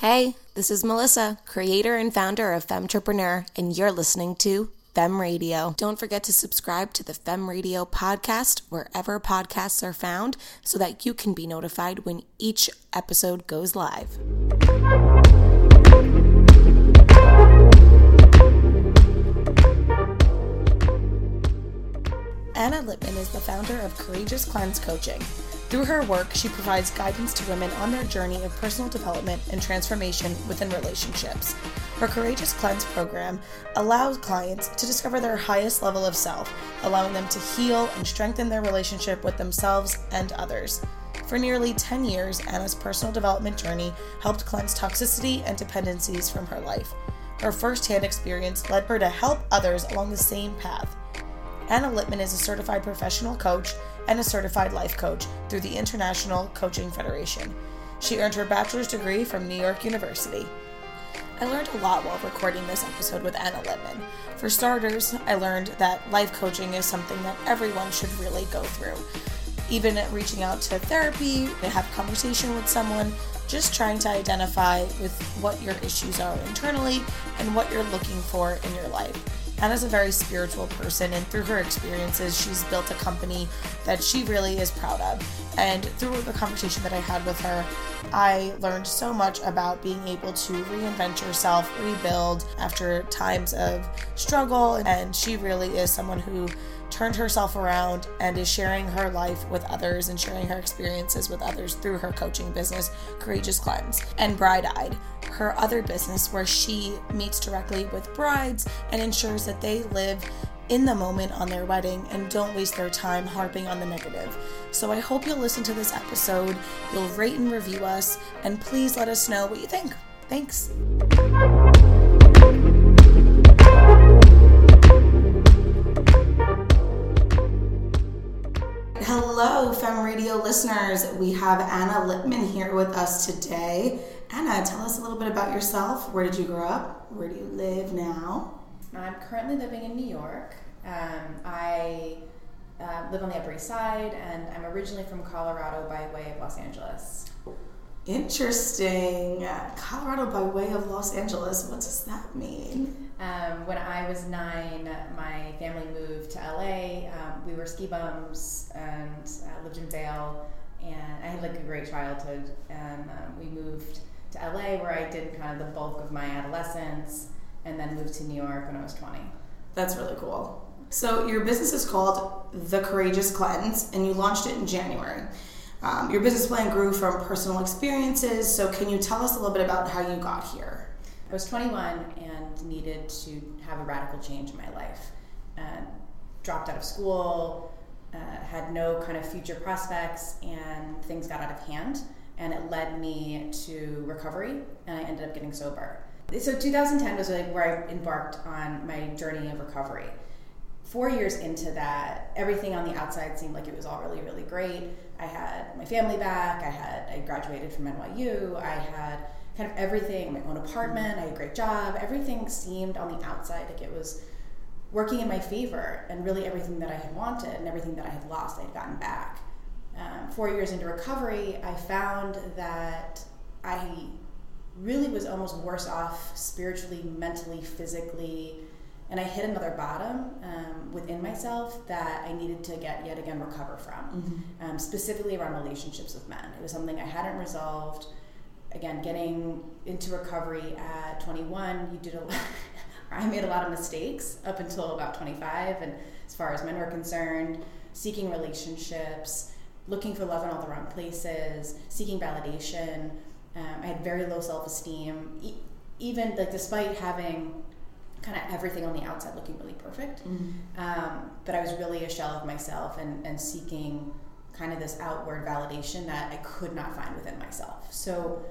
Hey, this is Melissa, creator and founder of Femtrepreneur, and you're listening to Femme Radio. Don't forget to subscribe to the Femme Radio podcast wherever podcasts are found so that you can be notified when each episode goes live. Anna Lipman is the founder of Courageous Cleanse Coaching. Through her work, she provides guidance to women on their journey of personal development and transformation within relationships. Her Courageous Cleanse program allows clients to discover their highest level of self, allowing them to heal and strengthen their relationship with themselves and others. For nearly 10 years, Anna's personal development journey helped cleanse toxicity and dependencies from her life. Her firsthand experience led her to help others along the same path. Anna Lipman is a certified professional coach and a certified life coach through the International Coaching Federation. She earned her bachelor's degree from New York University. I learned a lot while recording this episode with Anna Lipman. For starters, I learned that life coaching is something that everyone should really go through. Even reaching out to therapy, to have a conversation with someone, just trying to identify with what your issues are internally and what you're looking for in your life. Anna's a very spiritual person, and through her experiences, she's built a company that she really is proud of. And through the conversation that I had with her, I learned so much about being able to reinvent yourself, rebuild after times of struggle. And she really is someone who turned herself around and is sharing her life with others and sharing her experiences with others through her coaching business, Courageous Cleanse, and Bride Eyed, her other business where she meets directly with brides and ensures that they live in the moment on their wedding and don't waste their time harping on the negative. So I hope you'll listen to this episode, you'll rate and review us, and please let us know what you think. Thanks. Hello, Femme Radio listeners. We have Anna Lipman here with us today. Anna, tell us a little bit about yourself. Where did you grow up? Where do you live now? I'm currently living in New York. Um, I uh, live on the Upper East Side, and I'm originally from Colorado by way of Los Angeles. Interesting. Colorado by way of Los Angeles. What does that mean? Um, when I was nine, my family moved to LA. Um, we were ski bums and uh, lived in Vail, and I had like a great childhood. And um, we moved to LA where I did kind of the bulk of my adolescence, and then moved to New York when I was 20. That's really cool. So your business is called The Courageous Cleanse, and you launched it in January. Um, your business plan grew from personal experiences. So can you tell us a little bit about how you got here? I was 21 and needed to have a radical change in my life. And dropped out of school, uh, had no kind of future prospects, and things got out of hand. And it led me to recovery, and I ended up getting sober. So 2010 was like where I embarked on my journey of recovery. Four years into that, everything on the outside seemed like it was all really, really great. I had my family back. I had I graduated from NYU. I had kind of everything, my own apartment. I had a great job. Everything seemed on the outside like it was working in my favor, and really everything that I had wanted and everything that I had lost, I had gotten back. Um, four years into recovery, I found that I really was almost worse off spiritually, mentally, physically, and I hit another bottom um, within myself that I needed to get yet again recover from, mm-hmm. um, specifically around relationships with men. It was something I hadn't resolved. Again, getting into recovery at 21, you did a lot. I made a lot of mistakes up until about 25, and as far as men were concerned, seeking relationships, looking for love in all the wrong places, seeking validation. Um, I had very low self esteem, e- even like despite having kind of everything on the outside looking really perfect. Mm-hmm. Um, but I was really a shell of myself and, and seeking kind of this outward validation that I could not find within myself. So,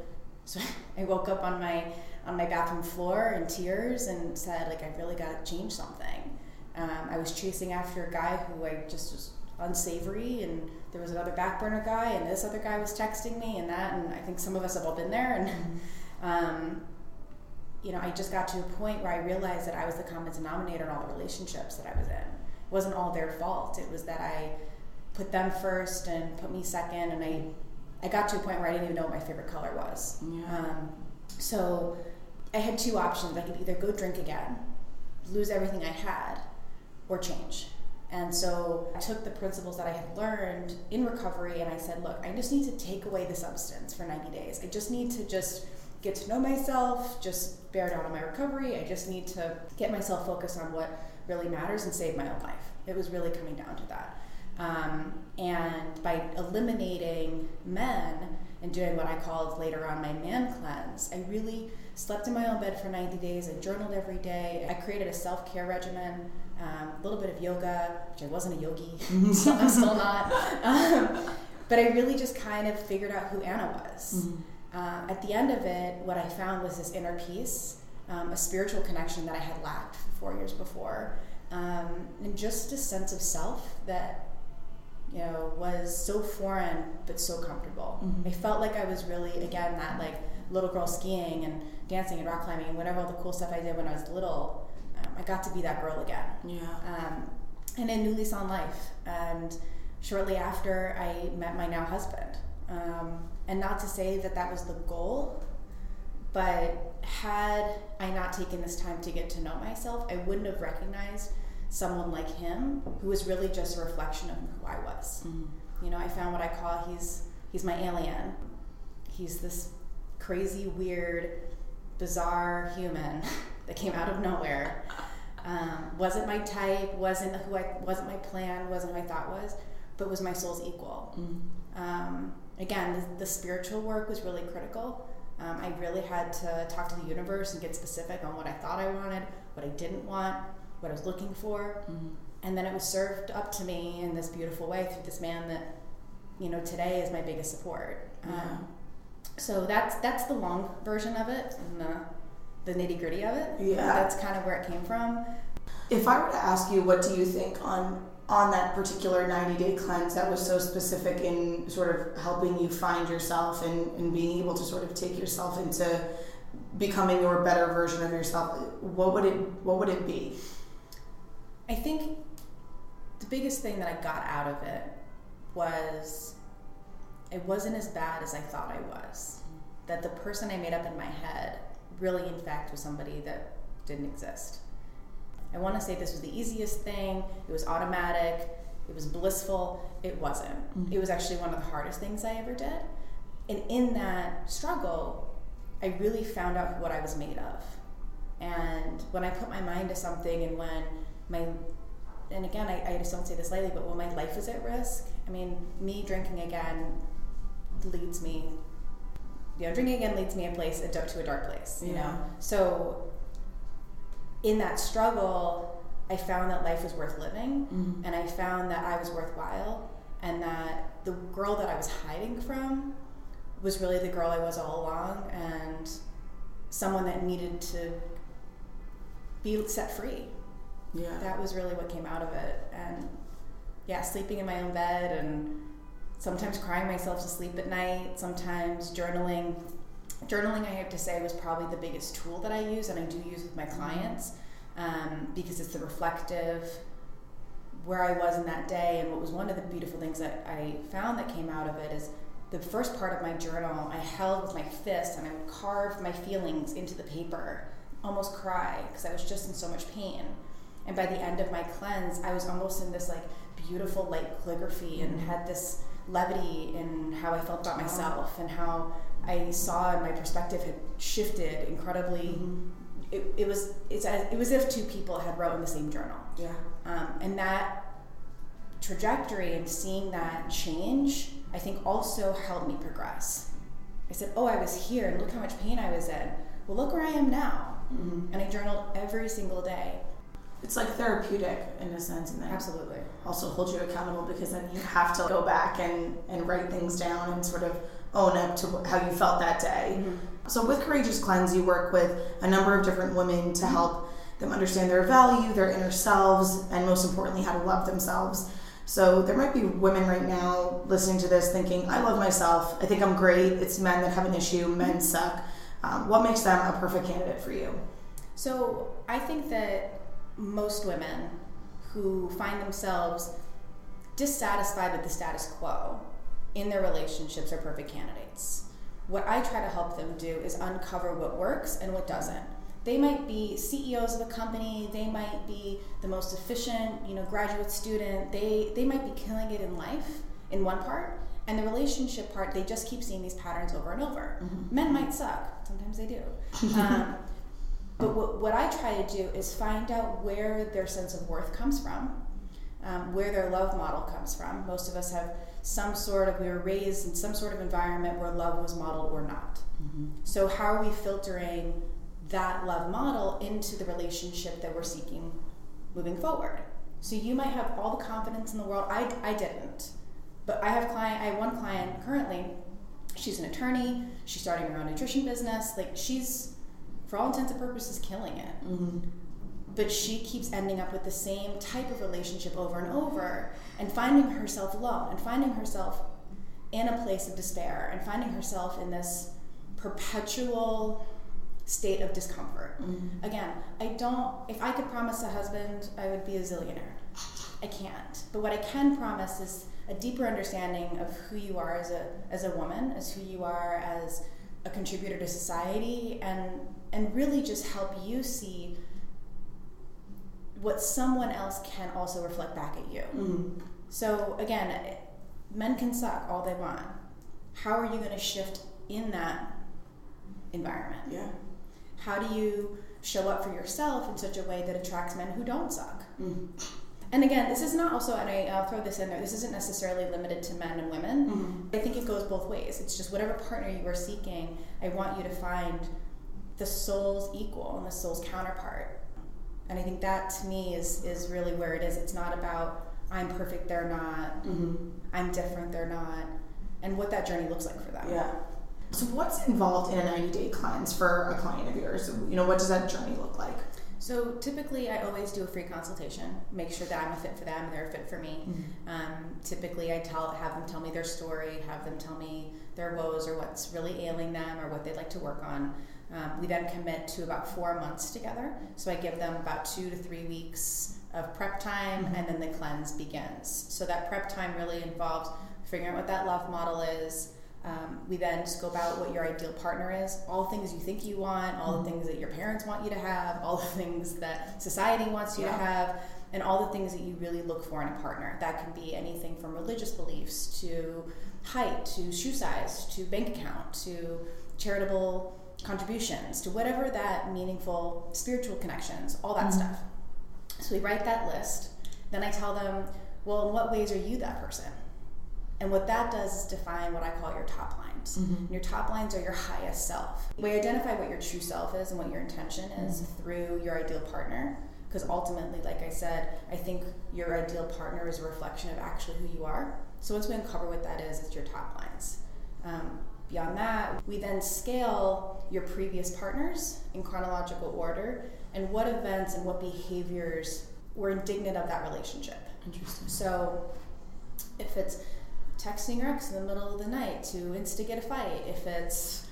so I woke up on my on my bathroom floor in tears and said, like, I really got to change something. Um, I was chasing after a guy who I just was unsavory, and there was another back burner guy, and this other guy was texting me, and that, and I think some of us have all been there, and. Um, you know, I just got to a point where I realized that I was the common denominator in all the relationships that I was in. It wasn't all their fault. It was that I put them first and put me second, and I, I got to a point where I didn't even know what my favorite color was. Yeah. Um, So I had two options. I could either go drink again, lose everything I had, or change. And so I took the principles that I had learned in recovery and I said, look, I just need to take away the substance for 90 days. I just need to just get to know myself, just bear down on my recovery. I just need to get myself focused on what really matters and save my own life. It was really coming down to that. Um, and by eliminating men and doing what I called later on my man cleanse, I really slept in my own bed for 90 days. I journaled every day. I created a self care regimen um, a little bit of yoga, which I wasn't a yogi, so I'm still not. Um, but I really just kind of figured out who Anna was. Mm-hmm. Uh, at the end of it, what I found was this inner peace, um, a spiritual connection that I had lacked four years before, um, and just a sense of self that you know was so foreign but so comfortable. Mm-hmm. I felt like I was really again that like little girl skiing and dancing and rock climbing and whatever all the cool stuff I did when I was little um, I got to be that girl again. Yeah. Um, and a new lease on life. And shortly after, I met my now husband. Um, and not to say that that was the goal, but had I not taken this time to get to know myself, I wouldn't have recognized someone like him who was really just a reflection of who I was. Mm-hmm. You know, I found what I call he's he's my alien. He's this crazy, weird, bizarre human that came out of nowhere. Um, wasn't my type, wasn't who I wasn't my plan, wasn't who I thought was, but was my soul's equal. Mm. Um, again, the, the, spiritual work was really critical. Um, I really had to talk to the universe and get specific on what I thought I wanted, what I didn't want, what I was looking for, mm. and then it was served up to me in this beautiful way through this man that, you know, today is my biggest support. Um, so that's that's the long version of it, and the the nitty gritty of it. Yeah, that's kind of where it came from. If I were to ask you, what do you think on on that particular 90 day cleanse that was so specific in sort of helping you find yourself and, and being able to sort of take yourself into becoming your better version of yourself what would it what would it be i think the biggest thing that i got out of it was it wasn't as bad as i thought i was that the person i made up in my head really, in fact, was somebody that didn't exist. I want to say this was the easiest thing, it was automatic, it was blissful. It wasn't. Mm-hmm. It was actually one of the hardest things I ever did. And in that struggle, I really found out what I was made of. And when I put my mind to something and when my and again, I, I just don't say this lightly, but when my life is at risk, I mean, me drinking again leads me you know, drinking again leads me a place a, to a dark place. You yeah. know, so in that struggle, I found that life was worth living, mm-hmm. and I found that I was worthwhile, and that the girl that I was hiding from was really the girl I was all along, and someone that needed to be set free. Yeah, that was really what came out of it, and yeah, sleeping in my own bed and sometimes crying myself to sleep at night, sometimes journaling. Journaling, I have to say, was probably the biggest tool that I use, and I do use with my clients um, because it's the reflective where I was in that day. And what was one of the beautiful things that I found that came out of it is the first part of my journal I held with my fist and I would carve my feelings into the paper, almost cry because I was just in so much pain. And by the end of my cleanse, I was almost in this like beautiful light calligraphy and had this levity in how I felt about myself and how I saw and my perspective had shifted incredibly. Mm-hmm. It, it was it's as, it was if two people had wrote in the same journal. Yeah. Um, and that trajectory and seeing that change, I think also helped me progress. I said, "Oh, I was here, and look how much pain I was in. Well, look where I am now." Mm-hmm. And I journaled every single day it's like therapeutic in a sense and then absolutely. also hold you accountable because then you have to go back and, and write things down and sort of own up to how you felt that day. Mm-hmm. so with courageous cleanse you work with a number of different women to mm-hmm. help them understand their value their inner selves and most importantly how to love themselves. So there might be women right now listening to this thinking i love myself. I think i'm great. It's men that have an issue. Men suck. Um, what makes them a perfect candidate for you? So i think that most women who find themselves dissatisfied with the status quo in their relationships are perfect candidates. what I try to help them do is uncover what works and what doesn't. They might be CEOs of a company, they might be the most efficient, you know, graduate student, they, they might be killing it in life in one part, and the relationship part, they just keep seeing these patterns over and over. Mm-hmm. Men might suck, sometimes they do. um, but what, what I try to do is find out where their sense of worth comes from, um, where their love model comes from. Most of us have some sort of, we were raised in some sort of environment where love was modeled or not. Mm-hmm. So, how are we filtering that love model into the relationship that we're seeking moving forward? So, you might have all the confidence in the world. I, I didn't. But I have client, I have one client currently. She's an attorney. She's starting her own nutrition business. Like she's for all intents and purposes, killing it. Mm-hmm. But she keeps ending up with the same type of relationship over and over and finding herself alone and finding herself in a place of despair and finding herself in this perpetual state of discomfort. Mm-hmm. Again, I don't, if I could promise a husband, I would be a zillionaire. I can't. But what I can promise is a deeper understanding of who you are as a, as a woman, as who you are as a contributor to society, and and really just help you see what someone else can also reflect back at you. Mm-hmm. So again, men can suck all they want. How are you going to shift in that environment? Yeah. How do you show up for yourself in such a way that attracts men who don't suck? Mm-hmm. And again, this is not also, and I, will throw this in there, this isn't necessarily limited to men and women. Mm-hmm. I think it goes both ways. It's just whatever partner you are seeking, I want you to find the soul's equal and the soul's counterpart. And I think that to me is is really where it is. It's not about I'm perfect, they're not. Mm-hmm. I'm different, they're not. And what that journey looks like for them. Yeah. So what's involved in a 90 day cleanse for a client of yours? You know, what does that journey look like? So typically, I always do a free consultation, make sure that I'm a fit for them and they're a fit for me. Mm-hmm. Um, typically, I tell have them tell me their story, have them tell me their woes or what's really ailing them or what they'd like to work on. Um, we then commit to about four months together. So I give them about two to three weeks of prep time, mm-hmm. and then the cleanse begins. So that prep time really involves figuring out what that love model is. Um, we then scope out what your ideal partner is, all the things you think you want, all the mm-hmm. things that your parents want you to have, all the things that society wants you yeah. to have, and all the things that you really look for in a partner. That can be anything from religious beliefs to height to shoe size to bank account to charitable contributions to whatever that meaningful spiritual connections, all that mm-hmm. stuff. So we write that list. Then I tell them, well, in what ways are you that person? And what that does is define what I call your top lines. Mm-hmm. Your top lines are your highest self. We identify what your true self is and what your intention is mm-hmm. through your ideal partner. Because ultimately, like I said, I think your ideal partner is a reflection of actually who you are. So once we uncover what that is, it's your top lines. Um, Beyond that, we then scale your previous partners in chronological order and what events and what behaviors were indignant of that relationship. Interesting. So if it's texting your ex in the middle of the night to instigate a fight, if it's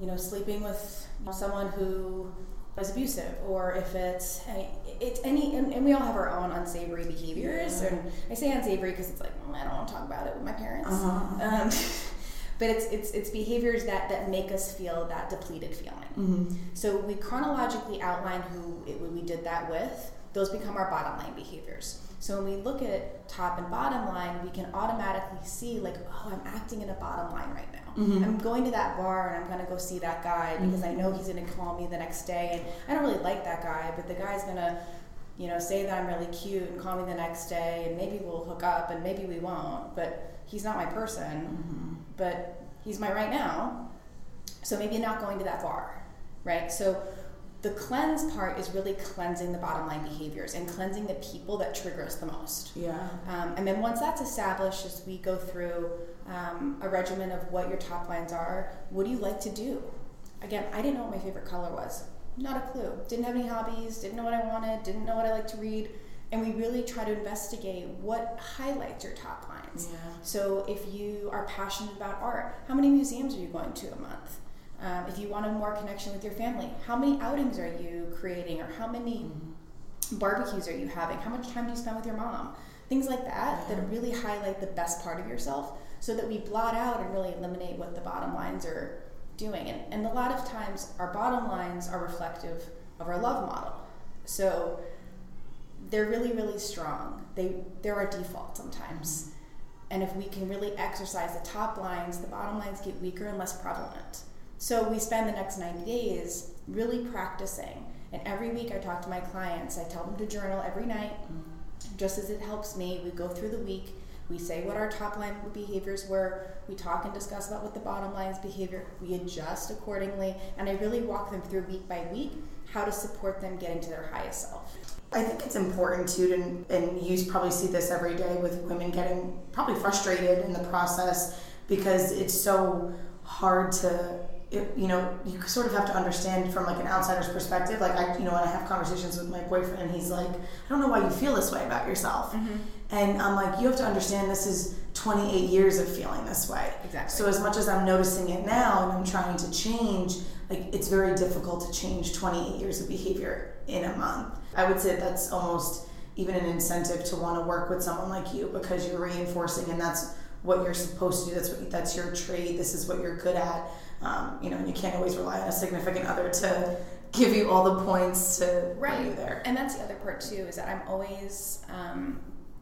you know sleeping with someone who is abusive, or if it's it's any and, and we all have our own unsavory behaviors. Yeah. And I say unsavory because it's like I don't want to talk about it with my parents. Uh-huh. Um, but it's it's it's behaviors that that make us feel that depleted feeling. Mm-hmm. So we chronologically outline who it, we did that with. Those become our bottom line behaviors. So when we look at top and bottom line, we can automatically see like, oh, I'm acting in a bottom line right now. Mm-hmm. I'm going to that bar and I'm going to go see that guy because mm-hmm. I know he's going to call me the next day, and I don't really like that guy, but the guy's going to you know, say that I'm really cute and call me the next day, and maybe we'll hook up, and maybe we won't. But he's not my person, mm-hmm. But he's my right now. So maybe not going to that far, right? So the cleanse part is really cleansing the bottom line behaviors and cleansing the people that trigger us the most. Yeah. Um, and then once that's established, as we go through um, a regimen of what your top lines are, what do you like to do? Again, I didn't know what my favorite color was. Not a clue. Didn't have any hobbies, didn't know what I wanted, didn't know what I like to read. And we really try to investigate what highlights your top lines. Yeah. So if you are passionate about art, how many museums are you going to a month? Um, if you want a more connection with your family, how many outings are you creating, or how many mm-hmm. barbecues are you having? How much time do you spend with your mom? Things like that yeah. that really highlight the best part of yourself so that we blot out and really eliminate what the bottom lines are doing. And, and a lot of times, our bottom lines are reflective of our love model. So they're really, really strong. They, they're our default sometimes. And if we can really exercise the top lines, the bottom lines get weaker and less prevalent. So we spend the next 90 days really practicing. And every week I talk to my clients, I tell them to journal every night, just as it helps me. We go through the week, we say what our top line behaviors were, we talk and discuss about what the bottom line's behavior, we adjust accordingly, and I really walk them through week by week how to support them getting to their highest self. I think it's important too, to, and you probably see this every day with women getting probably frustrated in the process because it's so hard to it, you know, you sort of have to understand from like an outsider's perspective. Like I, you know, when I have conversations with my boyfriend, he's like, I don't know why you feel this way about yourself. Mm-hmm. And I'm like, you have to understand this is 28 years of feeling this way. Exactly. So as much as I'm noticing it now and I'm trying to change, like it's very difficult to change 28 years of behavior in a month. I would say that's almost even an incentive to want to work with someone like you because you're reinforcing and that's what you're supposed to do. That's what that's your trade. This is what you're good at. Um, you know, and you can't always rely on a significant other to give you all the points to right. you there. And that's the other part too is that I'm always um,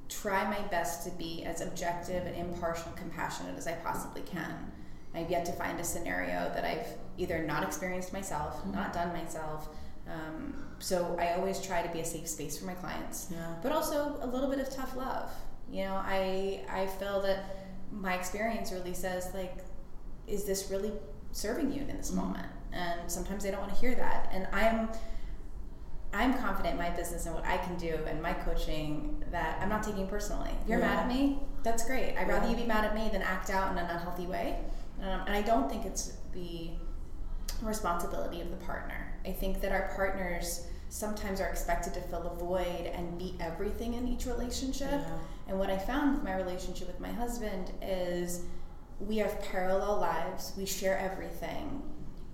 try my best to be as objective and impartial and compassionate as I possibly can. I've yet to find a scenario that I've either not experienced myself, mm-hmm. not done myself. Um, so I always try to be a safe space for my clients, yeah. but also a little bit of tough love. You know, I I feel that my experience really says like, is this really serving you in this mm-hmm. moment? And sometimes they don't want to hear that. And I'm I'm confident in my business and what I can do and my coaching that I'm not taking personally. If you're yeah. mad at me, that's great. I'd rather you be mad at me than act out in an unhealthy way. Um, and I don't think it's the responsibility of the partner. I think that our partners sometimes are expected to fill a void and be everything in each relationship. Yeah. And what I found with my relationship with my husband is we have parallel lives, we share everything.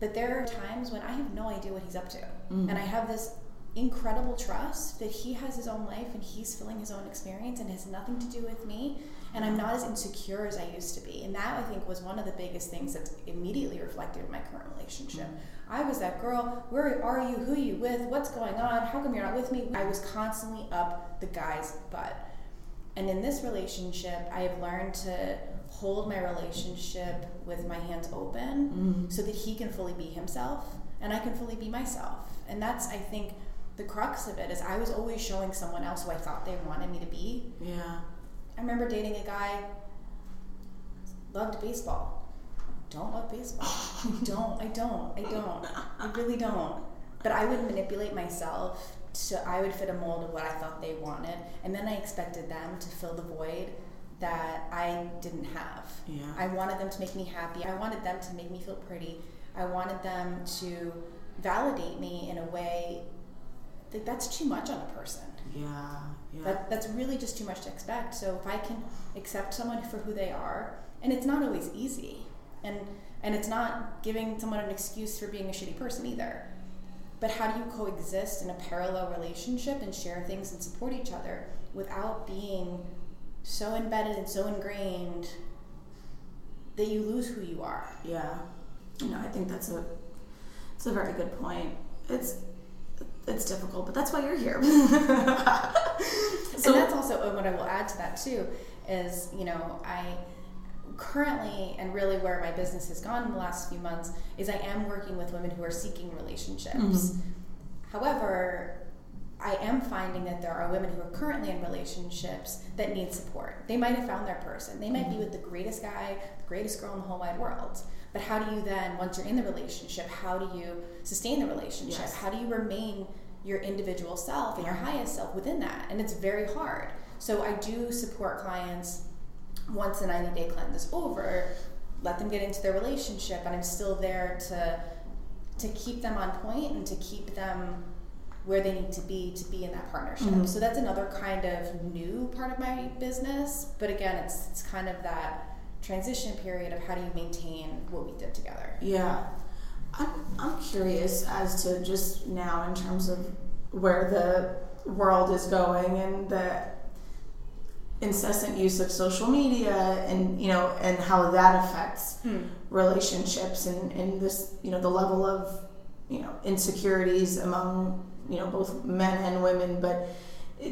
But there are times when I have no idea what he's up to. Mm. And I have this incredible trust that he has his own life and he's filling his own experience and has nothing to do with me and i'm not as insecure as i used to be and that i think was one of the biggest things that's immediately reflected in my current relationship mm-hmm. i was that girl where are you who are you with what's going on how come you're not with me i was constantly up the guy's butt and in this relationship i have learned to hold my relationship with my hands open mm-hmm. so that he can fully be himself and i can fully be myself and that's i think the crux of it is I was always showing someone else who I thought they wanted me to be. Yeah. I remember dating a guy loved baseball. Don't love baseball. I don't. I don't. I don't. I really don't. But I would manipulate myself so I would fit a mold of what I thought they wanted, and then I expected them to fill the void that I didn't have. Yeah. I wanted them to make me happy. I wanted them to make me feel pretty. I wanted them to validate me in a way that that's too much on a person. Yeah, yeah. That, that's really just too much to expect. So if I can accept someone for who they are, and it's not always easy, and and it's not giving someone an excuse for being a shitty person either. But how do you coexist in a parallel relationship and share things and support each other without being so embedded and so ingrained that you lose who you are? Yeah. You know, I think that's a it's a very good point. It's it's difficult, but that's why you're here. so and that's also what I will add to that too is you know I currently and really where my business has gone in the last few months is I am working with women who are seeking relationships. Mm-hmm. However, I am finding that there are women who are currently in relationships that need support. They might have found their person. They might mm-hmm. be with the greatest guy, the greatest girl in the whole wide world. But how do you then, once you're in the relationship, how do you sustain the relationship? Yes. How do you remain your individual self and your highest self within that? And it's very hard. So I do support clients once the 90 day cleanse is over, let them get into their relationship, and I'm still there to to keep them on point and to keep them where they need to be to be in that partnership. Mm-hmm. So that's another kind of new part of my business. But again, it's it's kind of that transition period of how do you maintain what we did together. Yeah. I'm, I'm curious as to just now in terms of where the world is going and the incessant use of social media and you know and how that affects Hmm. relationships and, and this you know the level of you know insecurities among you know both men and women but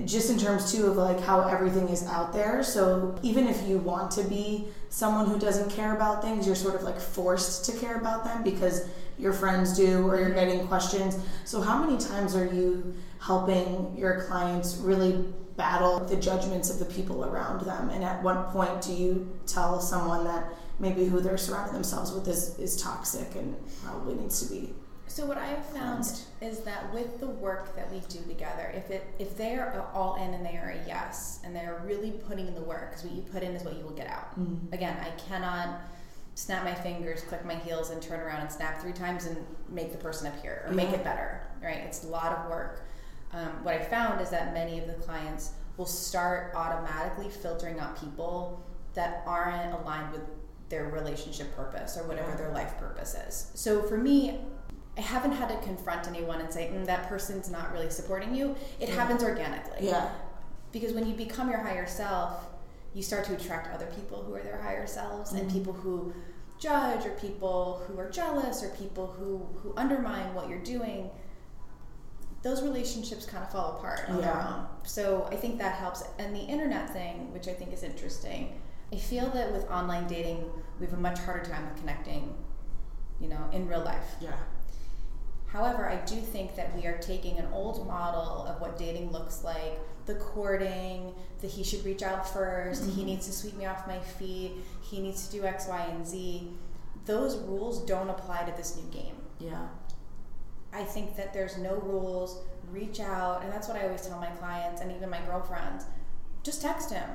just in terms too of like how everything is out there. So even if you want to be someone who doesn't care about things you're sort of like forced to care about them because your friends do or you're getting questions. So how many times are you helping your clients really battle the judgments of the people around them? And at what point do you tell someone that maybe who they're surrounding themselves with is, is toxic and probably needs to be So what I've found is that with the work that we do together, if it if they are all in and they are a yes, and they're really putting in the work, because what you put in is what you will get out. Again, I cannot snap my fingers, click my heels, and turn around and snap three times and make the person appear or make it better. Right? It's a lot of work. Um, what I found is that many of the clients will start automatically filtering out people that aren't aligned with their relationship purpose or whatever Yeah. their life purpose is. So for me, I haven't had to confront anyone and say, mm, that person's not really supporting you. It happens organically. yeah Because when you become your higher self, you start to attract other people who are their higher selves and Mhm. people who judge or people who are jealous or people who, who undermine what you're doing. Those relationships kind of fall apart on their own. So I think that helps. And the internet thing, which I think is interesting, I feel that with online dating, we have a much harder time with connecting, you know, in real life. yeah However, I do think that we are taking an old model of what dating looks like the courting, that he should reach out 1st he Mhm. needs to sweep me off my feet, he needs to do X, Y, and Z. Those rules don't apply to this new game. yeah I think that there's no rules, reach out, and that's what I always tell my clients and even my girlfriends just text him,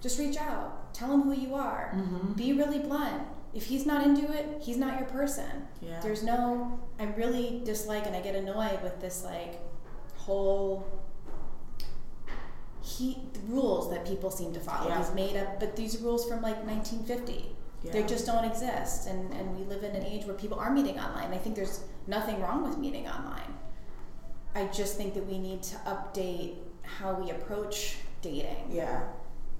just reach out, tell him who you are, mm-hmm. be really blunt. If he's not into it, he's not your person. yeah There's no, I really dislike and I get annoyed with this like whole he rules that people seem to follow. Yeah. These made up, but these rules from like 1950, Yeah. they just don't exist. And and we live in an age where people are meeting online. I think there's nothing wrong with meeting online. I just think that we need to update how we approach dating yeah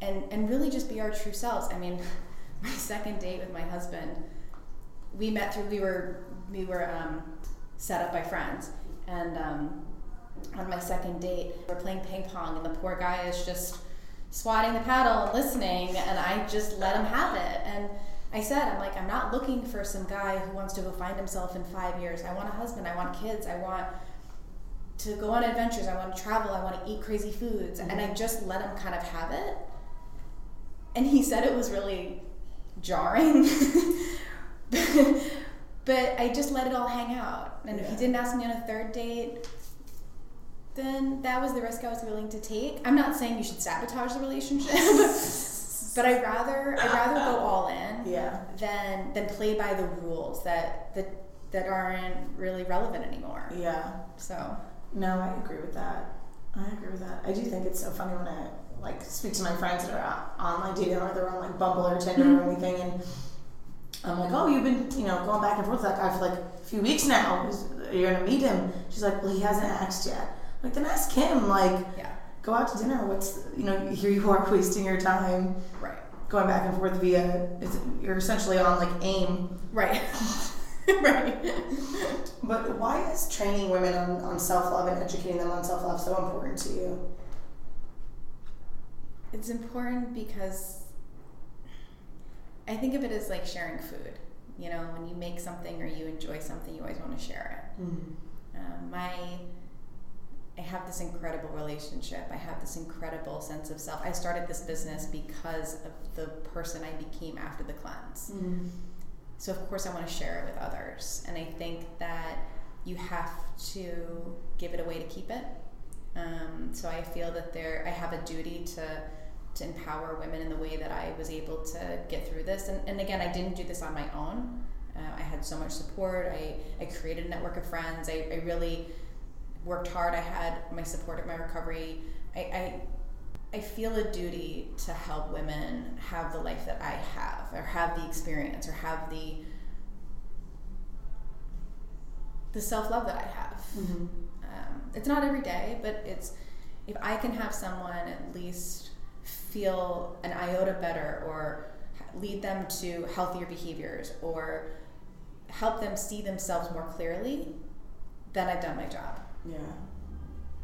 and and really just be our true selves. I mean, my second date with my husband, we met through we were we were um, set up by friends, and um, on my second date, we're playing ping pong, and the poor guy is just swatting the paddle and listening, and I just let him have it. And I said, I'm like, I'm not looking for some guy who wants to go find himself in five years. I want a husband. I want kids. I want to go on adventures. I want to travel. I want to eat crazy foods. And I just let him kind of have it. And he said it was really jarring. but I just let it all hang out. And if he didn't ask me on a third date, then that was the risk I was willing to take. I'm not saying you should sabotage the relationship, but I'd rather I'd rather go all in yeah than than play by the rules that that that aren't really relevant anymore. yeah So No, I agree with that. I agree with that. I do think it's so funny when I like speak to my friends that are on- online dating or they're on like Bumble or Tinder mm-hmm. or anything, and I'm like, "Oh, you've been you know going back and forth with that guy for like a few weeks now. You're gonna meet him?" She's like, "Well, he hasn't asked yet." I'm like, then ask him. Like, yeah, go out to dinner. What's you know? Here you are wasting your time right, going back and forth via. It's, you're essentially on like AIM. right, right. But why is training women on, on self love and educating them on self love so important to you? It's important because I think of it as like sharing food. You know, when you make something or you enjoy something, you always want to share it. Um, my I have this incredible relationship. I have this incredible sense of self. I started this business because of the person I became after the cleanse. Mm. So of course I want to share it with others, and I think that you have to give it away to keep it. Um, so I feel that there I have a duty to to empower women in the way that I was able to get through this. And, and again, I didn't do this on my own. Uh, I had so much support. I, I created a network of friends. I, I really worked hard. I had my support at my recovery. I, I I feel a duty to help women have the life that I have, or have the experience, or have the the self love that I have. Mm-hmm. Um, it's not every day, but it's if I can have someone at least feel an iota better or lead them to healthier behaviors or help them see themselves more clearly, then I've done my job. Yeah.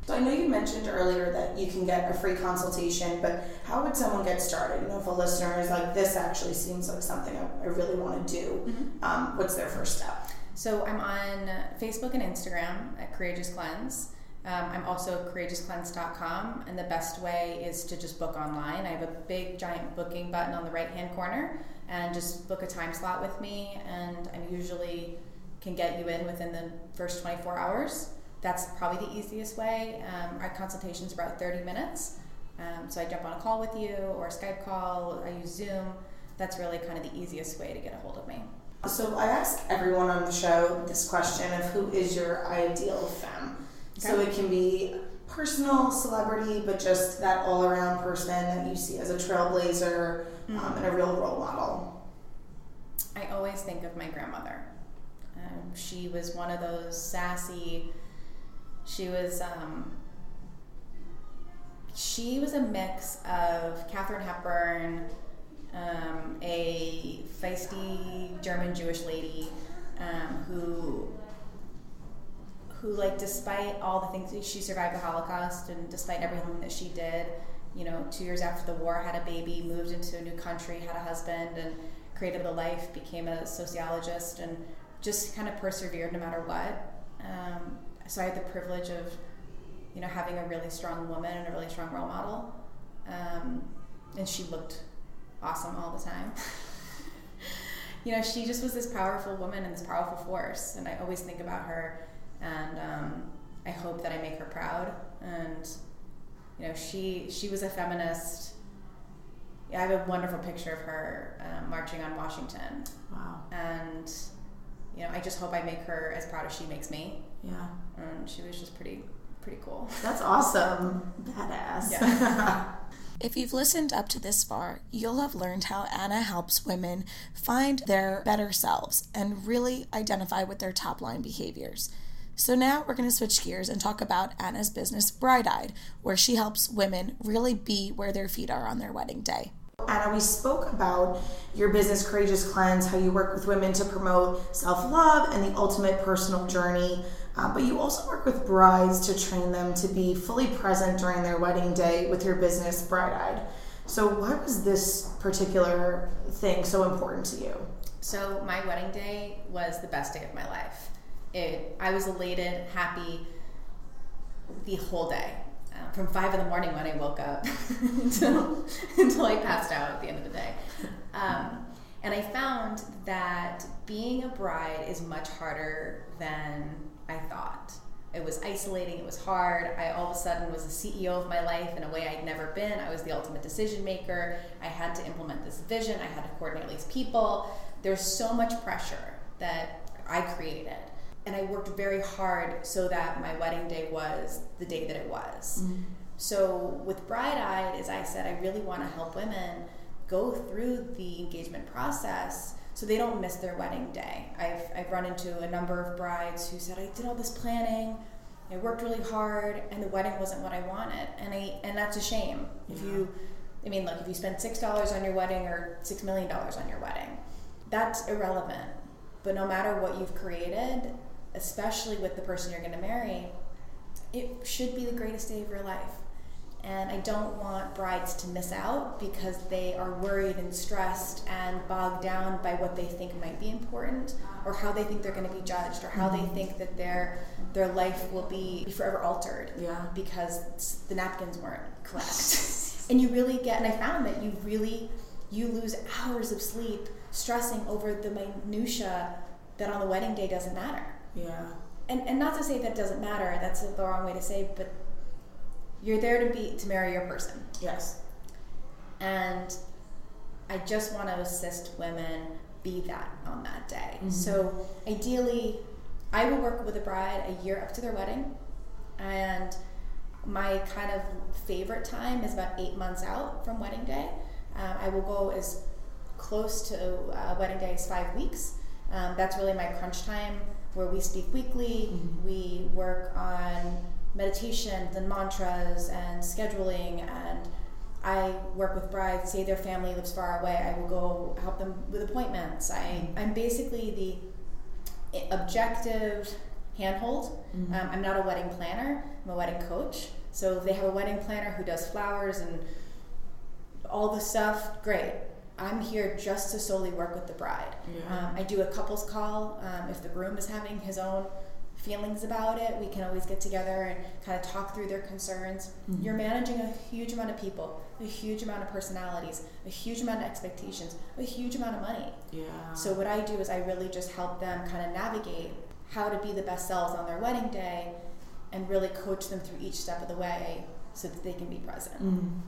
So I know you mentioned earlier that you can get a free consultation, but how would someone get started? You know, if a listener is like, this actually seems like something I, I really want to do, mm-hmm. um, what's their first step? So I'm on Facebook and Instagram at Courageous Cleanse. Um, I'm also courageouscleanse.com, and the best way is to just book online. I have a big giant booking button on the right hand corner, and just book a time slot with me, and I usually can get you in within the first 24 hours. That's probably the easiest way. Um, our consultation is about 30 minutes. Um, so I jump on a call with you or a Skype call, I use Zoom. That's really kind of the easiest way to get a hold of me. So I ask everyone on the show this question of who is your ideal femme? So it can be personal celebrity, but just that all around person that you see as a trailblazer mm-hmm. um, and a real role model. I always think of my grandmother. Um, she was one of those sassy, she was um, she was a mix of Katharine Hepburn, um, a feisty German Jewish lady um, who who like despite all the things she survived the Holocaust and despite everything that she did, you know, two years after the war, had a baby, moved into a new country, had a husband, and created a life, became a sociologist, and just kind of persevered no matter what. Um, so I had the privilege of, you know, having a really strong woman and a really strong role model. Um, and she looked awesome all the time. you know, she just was this powerful woman and this powerful force. And I always think about her, and um, I hope that I make her proud. And you know, she she was a feminist. Yeah, I have a wonderful picture of her um, marching on Washington. Wow. And you know, I just hope I make her as proud as she makes me. Yeah. And she was just pretty pretty cool. That's awesome. Badass. Yeah. If you've listened up to this far, you'll have learned how Anna helps women find their better selves and really identify with their top line behaviors. So now we're going to switch gears and talk about Anna's business, Bride Eyed, where she helps women really be where their feet are on their wedding day. Anna, we spoke about your business, Courageous Cleanse, how you work with women to promote self love and the ultimate personal journey. Uh, but you also work with brides to train them to be fully present during their wedding day with your business, Bride Eyed. So, why was this particular thing so important to you? So, my wedding day was the best day of my life it, I was elated, happy the whole day. Uh, from five in the morning when I woke up until, until I passed out at the end of the day. Um, and I found that being a bride is much harder than I thought. It was isolating, it was hard. I all of a sudden was the CEO of my life in a way I'd never been. I was the ultimate decision maker. I had to implement this vision, I had to coordinate these people. There's so much pressure that I created and I worked very hard so that my wedding day was the day that it was. Mm-hmm. So with Bride Eyed, as I said, I really want to help women go through the engagement process so they don't miss their wedding day. I've, I've run into a number of brides who said, I did all this planning, I worked really hard, and the wedding wasn't what I wanted. And I and that's a shame. Yeah. If you I mean, look, if you spend six dollars on your wedding or six million dollars on your wedding, that's irrelevant. But no matter what you've created, especially with the person you're going to marry, it should be the greatest day of your life. And I don't want brides to miss out because they are worried and stressed and bogged down by what they think might be important or how they think they're going to be judged or how mm-hmm. they think that their their life will be forever altered yeah. because the napkins weren't correct. and you really get and I found that you really you lose hours of sleep stressing over the minutia that on the wedding day doesn't matter. Yeah. And and not to say that doesn't matter. That's the wrong way to say. But you're there to be to marry your person. Yes. And I just want to assist women be that on that day. Mm-hmm. So ideally, I will work with a bride a year up to their wedding, and my kind of favorite time is about eight months out from wedding day. Um, I will go as close to uh, wedding day as five weeks. Um, that's really my crunch time where we speak weekly. Mm-hmm. We work on meditation, and mantras and scheduling and I work with brides, say their family lives far away, I will go help them with appointments. I, I'm basically the objective handhold. Mm-hmm. Um, I'm not a wedding planner, I'm a wedding coach. So if they have a wedding planner who does flowers and all the stuff, great. I'm here just to solely work with the bride. Yeah. Um, I do a couples call. Um, if the groom is having his own feelings about it, we can always get together and kind of talk through their concerns. Mhm. You're managing a huge amount of people, a huge amount of personalities, a huge amount of expectations, a huge amount of money. Yeah. So what I do is I really just help them kind of navigate how to be the best selves on their wedding day and really coach them through each step of the way so that they can be present. Mm.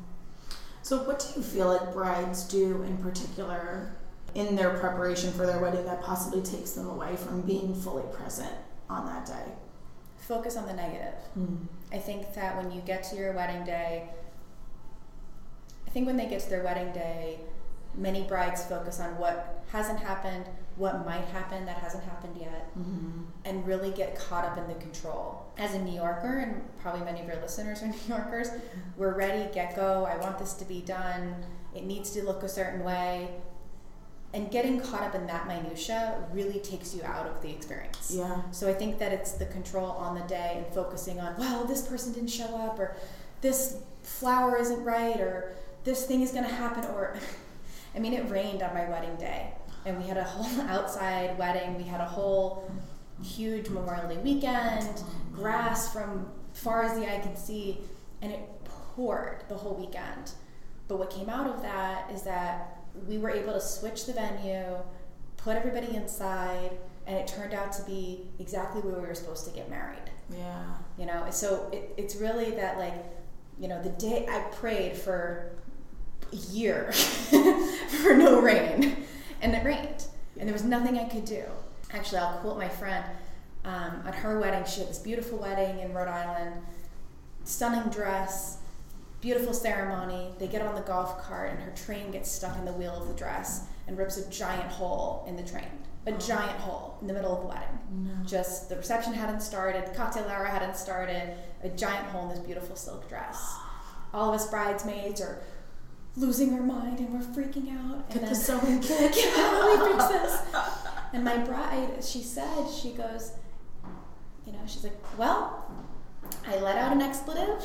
So, what do you feel like brides do in particular in their preparation for their wedding that possibly takes them away from being fully present on that day? Focus on the negative. Mm. I think that when you get to your wedding day, I think when they get to their wedding day, many brides focus on what hasn't happened, what might happen that hasn't happened yet, Mm-hmm. And really get caught up in the control. As a New Yorker, and probably many of your listeners are New Yorkers, we're ready, get go, I want this to be done, it needs to look a certain way. And getting caught up in that minutia really takes you out of the experience. Yeah. So I think that it's the control on the day and focusing on, well, this person didn't show up, or this flower isn't right, or this thing is going to happen, or I mean, it rained on my wedding day, and we had a whole outside wedding. We had a whole huge Memorial Day weekend, grass from far as the eye could see, and it poured the whole weekend. But what came out of that is that we were able to switch the venue, put everybody inside, and it turned out to be exactly where we were supposed to get married. Yeah. You know, so it, it's really that like, you know, the day I prayed for a year for no rain, and it rained, and there was nothing I could do. Actually, I'll quote my friend. Um, at her wedding, she had this beautiful wedding in Rhode Island, stunning dress, beautiful ceremony. They get on the golf cart, and her train gets stuck in the wheel of the dress and rips a giant hole in the train. A giant hole in the middle of the wedding. No. Just the reception hadn't started, cocktail hour hadn't started, a giant hole in this beautiful silk dress. All of us bridesmaids are losing our mind and we're freaking out. Get and the sewing kit. do we fix this? And my bride, she said, she goes, you know, she's like, well, I let out an expletive,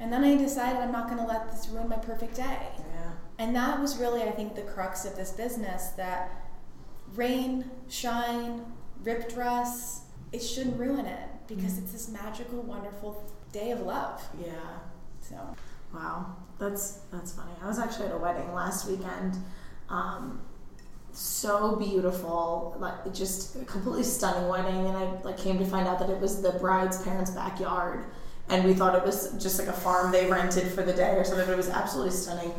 and then I decided I'm not going to let this ruin my perfect day. Yeah. And that was really, I think, the crux of this business that rain, shine, rip dress, it shouldn't ruin it because Mm. it's this magical, wonderful day of love. Yeah. So, Wow, that's that's funny. I was actually at a wedding last weekend. Um, so beautiful, like just a completely stunning wedding, and I like came to find out that it was the bride's parents' backyard, and we thought it was just like a farm they rented for the day or something. But it was absolutely stunning,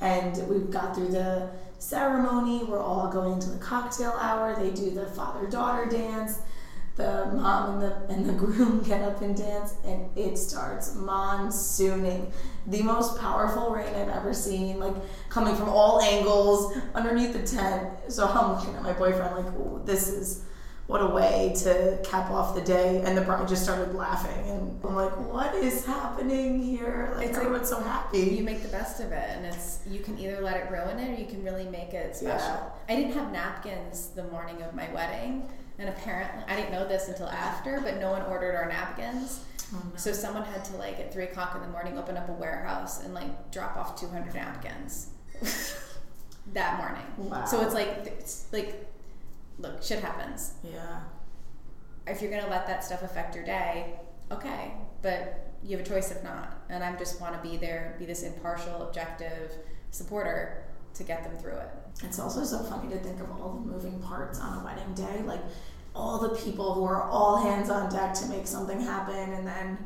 and we got through the ceremony. We're all going to the cocktail hour. They do the father daughter dance the mom and the and the groom get up and dance and it starts monsooning. The most powerful rain i've ever seen like coming from all angles underneath the tent. So i'm looking at my boyfriend like this is what a way to cap off the day. And the bride just started laughing and i'm like what is happening here? Like It's like- everyone's so happy. you make the best of it, and it's you can either let it ruin it or you can really make it special. Yeah. I didn't have napkins the morning of my wedding, and apparently I didn't know this until after, but no one ordered our napkins. Oh, no. So someone had to like at three o'clock in the morning open up a warehouse and like drop off two hundred napkins that morning. Wow. So it's like it's like look, shit happens. yeah If you're gonna let that stuff affect your day, okay, but you have a choice if not. And I just want to be there, be this impartial, objective supporter to get them through it. It's also so funny to think of all the moving parts on a wedding day, like all the people who are all hands on deck to make something happen, and then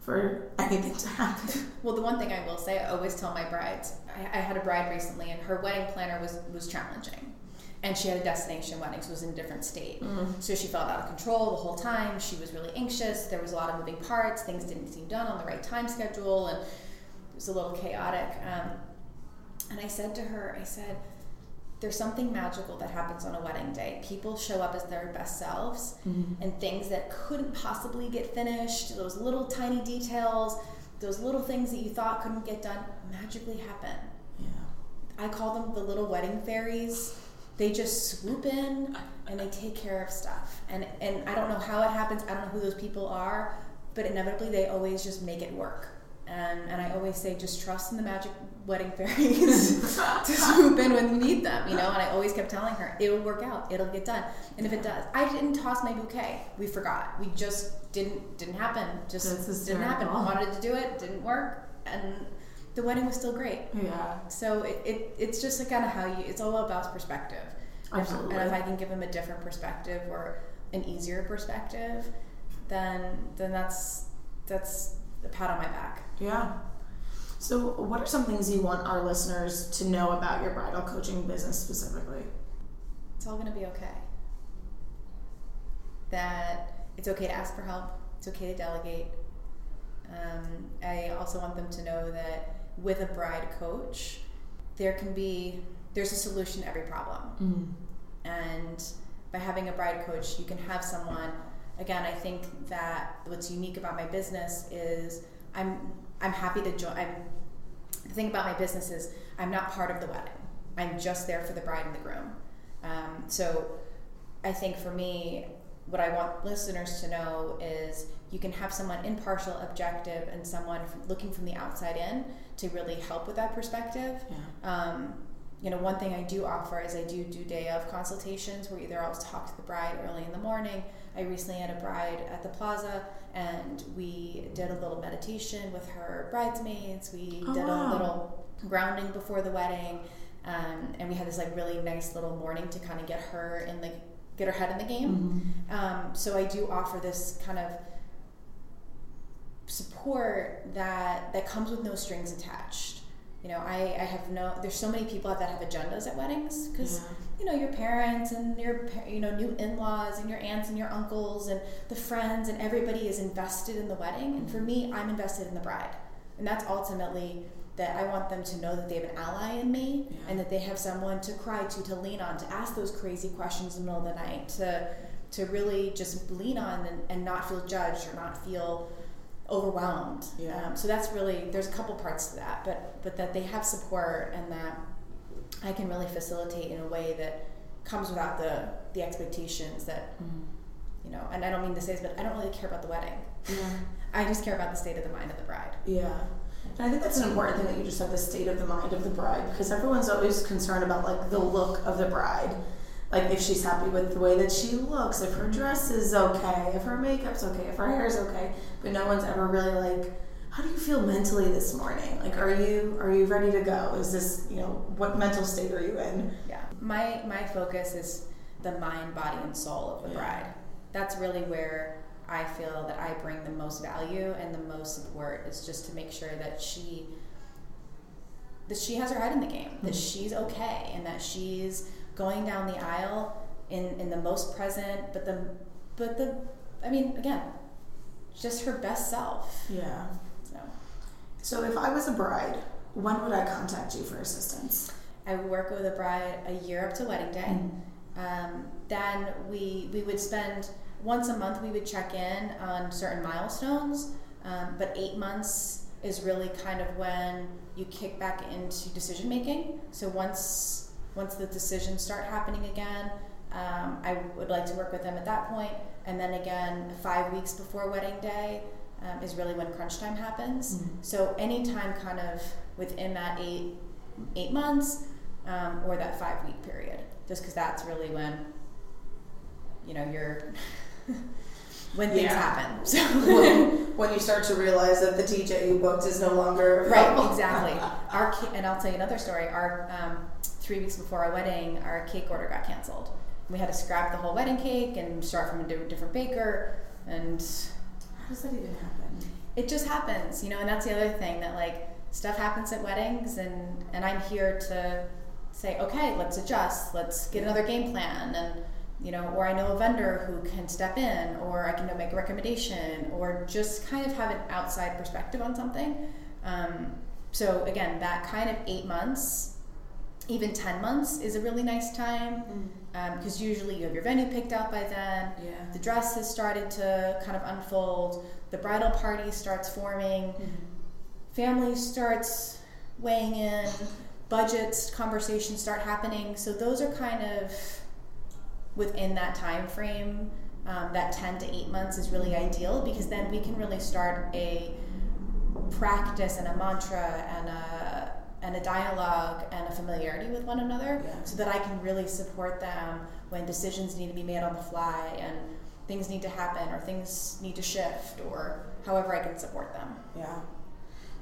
for anything to happen. Well, the one thing I will say, I always tell my brides. I, I had a bride recently, and her wedding planner was was challenging, and she had a destination wedding, so it was in a different state. So she felt out of control the whole time. She was really anxious. There was a lot of moving parts. Things didn't seem done on the right time schedule, and it was a little chaotic. Um, and I said to her, I said, "There's something magical that happens on a wedding day. People show up as their best selves, mm-hmm. and things that couldn't possibly get finished, those little tiny details, those little things that you thought couldn't get done magically happen. Yeah. I call them the little wedding fairies. They just swoop in and they take care of stuff. And and I don't know how it happens. I don't know who those people are, but inevitably they always just make it work. And and I always say just trust in the magic wedding fairies to swoop in when you need them, you know. And I always kept telling her it'll work out, it'll get done. And if it does, I didn't toss my bouquet. We forgot. We just didn't didn't happen. Just didn't happen. Wanted to do it, didn't work, and the wedding was still great. Yeah. So it, it it's just like kind of how you. It's all about perspective. Absolutely. And if I can give them a different perspective or an easier perspective, then then that's that's a pat on my back. Yeah. So, what are some things you want our listeners to know about your bridal coaching business specifically? It's all gonna be okay. That it's okay to ask for help. It's okay to delegate. Um, I also want them to know that with a bride coach, there can be there's a solution to every problem. Mm. and by having a bride coach you can have someone again i think that what's unique about my business is i'm i'm happy to join i'm the thing about my business is i'm not part of the wedding i'm just there for the bride and the groom um, so i think for me what i want listeners to know is you can have someone impartial objective and someone looking from the outside in to really help with that perspective Yeah. um, you know, one thing I do offer is I do do day of consultations where either I'll talk to the bride early in the morning. I recently had a bride at the plaza and we did a little meditation with her bridesmaids. We Oh, did wow. a little grounding before the wedding. Um, and we had this like really nice little morning to kind of get her in the get her head in the game. Mhm. Um, so I do offer this kind of support that that comes with no strings attached. You know, I, I have no. There's so many people that have agendas at weddings because Yeah. you know your parents and your you know new in-laws and your aunts and your uncles and the friends and everybody is invested in the wedding. And for me, I'm invested in the bride, and that's ultimately that I want them to know that they have an ally in me Yeah. and that they have someone to cry to, to lean on, to ask those crazy questions in the middle of the night, to to really just lean on and, and not feel judged or not feel overwhelmed. Yeah. Um, so that's really there's a couple parts to that, but but that they have support and that I can really facilitate in a way that comes without the the expectations that Mhm. you know. And I don't mean to say this, but I don't really care about the wedding. Yeah. I just care about the state of the mind of the bride. Yeah. And I think that's an important thing that you just said the state of the mind of the bride because everyone's always concerned about like the look of the bride. Like if she's happy with the way that she looks, if her dress is okay, if her makeup's okay, if her hair's okay. But no one's ever really like, how do you feel mentally this morning? Like are you are you ready to go? Is this, you know, what mental state are you in? Yeah. My my focus is the mind, body, and soul of the Yeah. bride. That's really where I feel that I bring the most value and the most support is just to make sure that she that she has her head in the game, that Mhm. she's okay, and that she's going down the aisle in in the most present, but the but the I mean again, just her best self. Yeah. So So if I was a bride, when would I contact you for assistance? I would work with a bride a year up to wedding day. Um, then we we would spend once a month. We would check in on certain milestones, um, but eight months is really kind of when you kick back into decision making. So once once the decisions start happening again, um, I would like to work with them at that point. and then again five weeks before wedding day um, is really when crunch time happens. Mhm. So anytime, kind of within that eight eight months um, or that five week period, just because that's really when you know you're when things Yeah. happen. So when, when you start to realize that the DJ you booked is no longer right, exactly. Our and I'll tell you another story. Our um, three weeks before our wedding, our cake order got canceled. We had to scrap the whole wedding cake and start from a different baker, and How does that even happen? it just happens, you know. And that's the other thing that like stuff happens at weddings, and and I'm here to say, okay, let's adjust, let's get another game plan, and you know, or I know a vendor who can step in, or I can make a recommendation, or just kind of have an outside perspective on something. Um, so again, that kind of eight months, even ten months, is a really nice time mm. um, because usually you have your venue picked out by then. Yeah. The dress has started to kind of unfold. The bridal party starts forming. Mm-hmm. family starts weighing in, budgets conversations start happening. So those are kind of within that time frame. Um, that 10 to 8 months is really mm-hmm. ideal because then we can really start a practice and a mantra and a and a dialogue and a familiarity with one another Yeah. so that I can really support them when decisions need to be made on the fly and things need to happen or things need to shift or however I can support them. Yeah.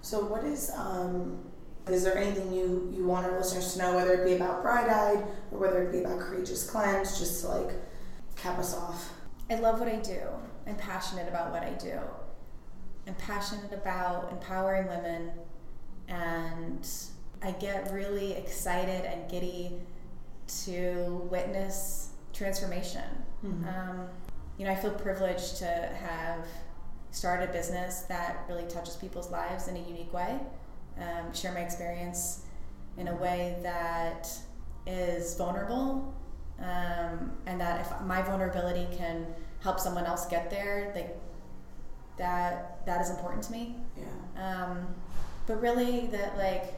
So, what is um, is there anything you you want our listeners to know, whether it be about Bride Eyed or whether it be about Courageous Cleanse, just to like cap us off? I love what I do. I'm passionate about what I do. I'm passionate about empowering women, and I get really excited and giddy to witness transformation. Um, you know, I feel privileged to have started a business that really touches people's lives in a unique way. Um, share my experience in a way that is vulnerable, um, and that if my vulnerability can help someone else get there, like that, that is important to me. Yeah. Um, but really, that like,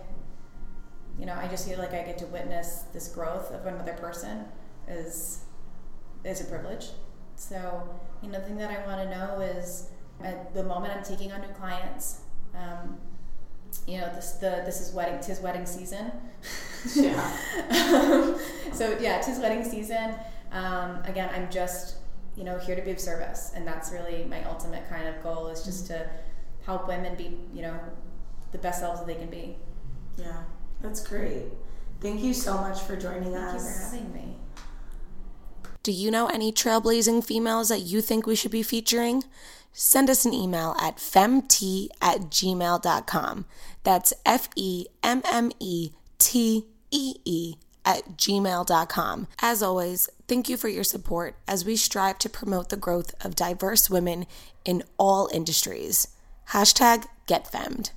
you know, I just feel like I get to witness this growth of another person is is a privilege. So, you know, the thing that I want to know is at the moment I'm taking on new clients. Um, you know, this the this is wedding tis wedding season. Yeah. um, so yeah, tis wedding season. Um, again, I'm just you know here to be of service, and that's really my ultimate kind of goal is just to help women be you know the best selves that they can be. Yeah. That's great. Thank you so much for joining us. Thank you us. for having me. Do you know any trailblazing females that you think we should be featuring? Send us an email at femt at gmail.com. That's F E M M E T E E at gmail.com. As always, thank you for your support as we strive to promote the growth of diverse women in all industries. Hashtag Get GetFemmed.